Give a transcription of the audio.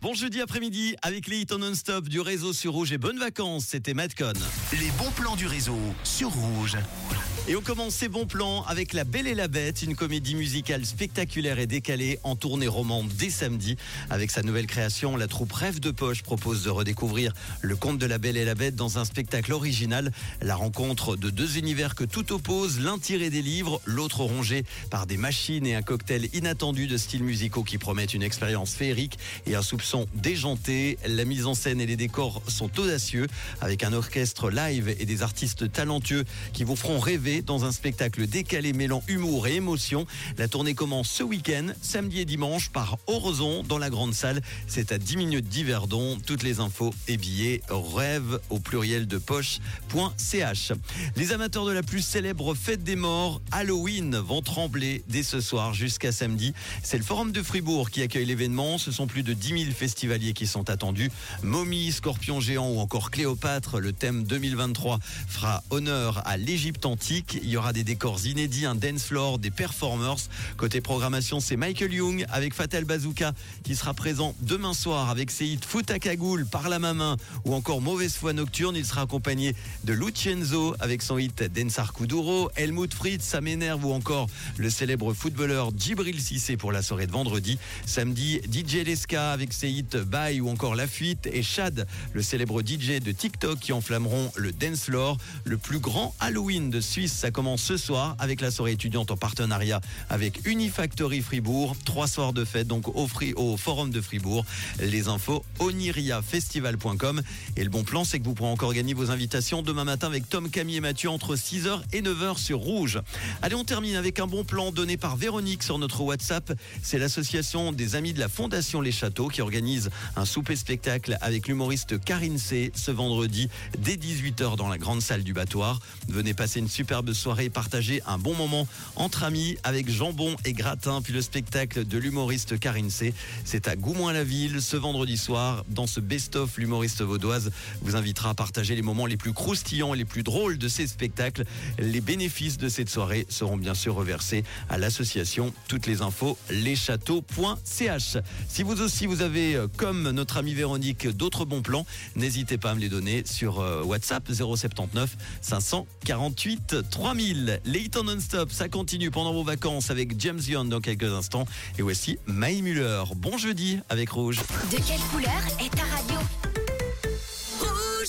Bon jeudi après-midi avec les hits en non-stop du réseau sur Rouge et bonnes vacances, c'était Madcon. Les bons plans du réseau sur Rouge. Et on commence ces bons plans avec La Belle et la Bête, une comédie musicale spectaculaire et décalée en tournée romande dès samedi. Avec sa nouvelle création, la troupe Rêve de Poche propose de redécouvrir le conte de La Belle et la Bête dans un spectacle original. La rencontre de deux univers que tout oppose, l'un tiré des livres, l'autre rongé par des machines et un cocktail inattendu de styles musicaux qui promettent une expérience féerique et un soupçon déjanté. La mise en scène et les décors sont audacieux avec un orchestre live et des artistes talentueux qui vous feront rêver dans un spectacle décalé mêlant humour et émotion. La tournée commence ce week-end, samedi et dimanche, par Horizon dans la grande salle. C'est à 10 minutes d'Yverdon. Toutes les infos et billets rêve au pluriel de poche.ch. Les amateurs de la plus célèbre fête des morts, Halloween, vont trembler dès ce soir jusqu'à samedi. C'est le Forum de Fribourg qui accueille l'événement. Ce sont plus de 10 000 festivaliers qui sont attendus. Momie, scorpion géant ou encore Cléopâtre, le thème 2023 fera honneur à l'Égypte antique. Il y aura des décors inédits, un dance floor, des performers. Côté programmation, c'est Michael Young avec Fatal Bazooka qui sera présent demain soir avec ses hits Foot à cagoule, Par la main ou encore Mauvaise foi nocturne. Il sera accompagné de Lucenzo avec son hit Densar Kuduro, Helmut Fritz, ça m'énerve ou encore le célèbre footballeur Djibril Cissé pour la soirée de vendredi. Samedi, DJ Leska avec ses hits Bye ou encore La Fuite et Chad, le célèbre DJ de TikTok qui enflammeront le dance floor, le plus grand Halloween de Suisse ça commence ce soir avec la soirée étudiante en partenariat avec Unifactory Fribourg. Trois soirs de fête donc au, au Forum de Fribourg. Les infos oniriafestival.com. Et le bon plan, c'est que vous pourrez encore gagner vos invitations demain matin avec Tom, Camille et Mathieu entre 6h et 9h sur Rouge. Allez, on termine avec un bon plan donné par Véronique sur notre WhatsApp. C'est l'association des amis de la Fondation Les Châteaux qui organise un souper spectacle avec l'humoriste Karine C ce vendredi dès 18h dans la grande salle du battoir. Venez passer une superbe soirée, partager un bon moment entre amis avec jambon et gratin, puis le spectacle de l'humoriste Karine C. C'est à Goumoin-la-Ville ce vendredi soir. Dans ce best-of, l'humoriste vaudoise vous invitera à partager les moments les plus croustillants et les plus drôles de ces spectacles. Les bénéfices de cette soirée seront bien sûr reversés à l'association. Toutes les infos, leschâteaux.ch. Si vous aussi vous avez, euh, comme notre amie Véronique, d'autres bons plans, n'hésitez pas à me les donner sur euh, WhatsApp 079 548 3000. Les hits non-stop, ça continue pendant vos vacances avec James Young dans quelques instants. Et voici Maï Muller. Bon jeudi avec Rouge. De quelle couleur est ta radio?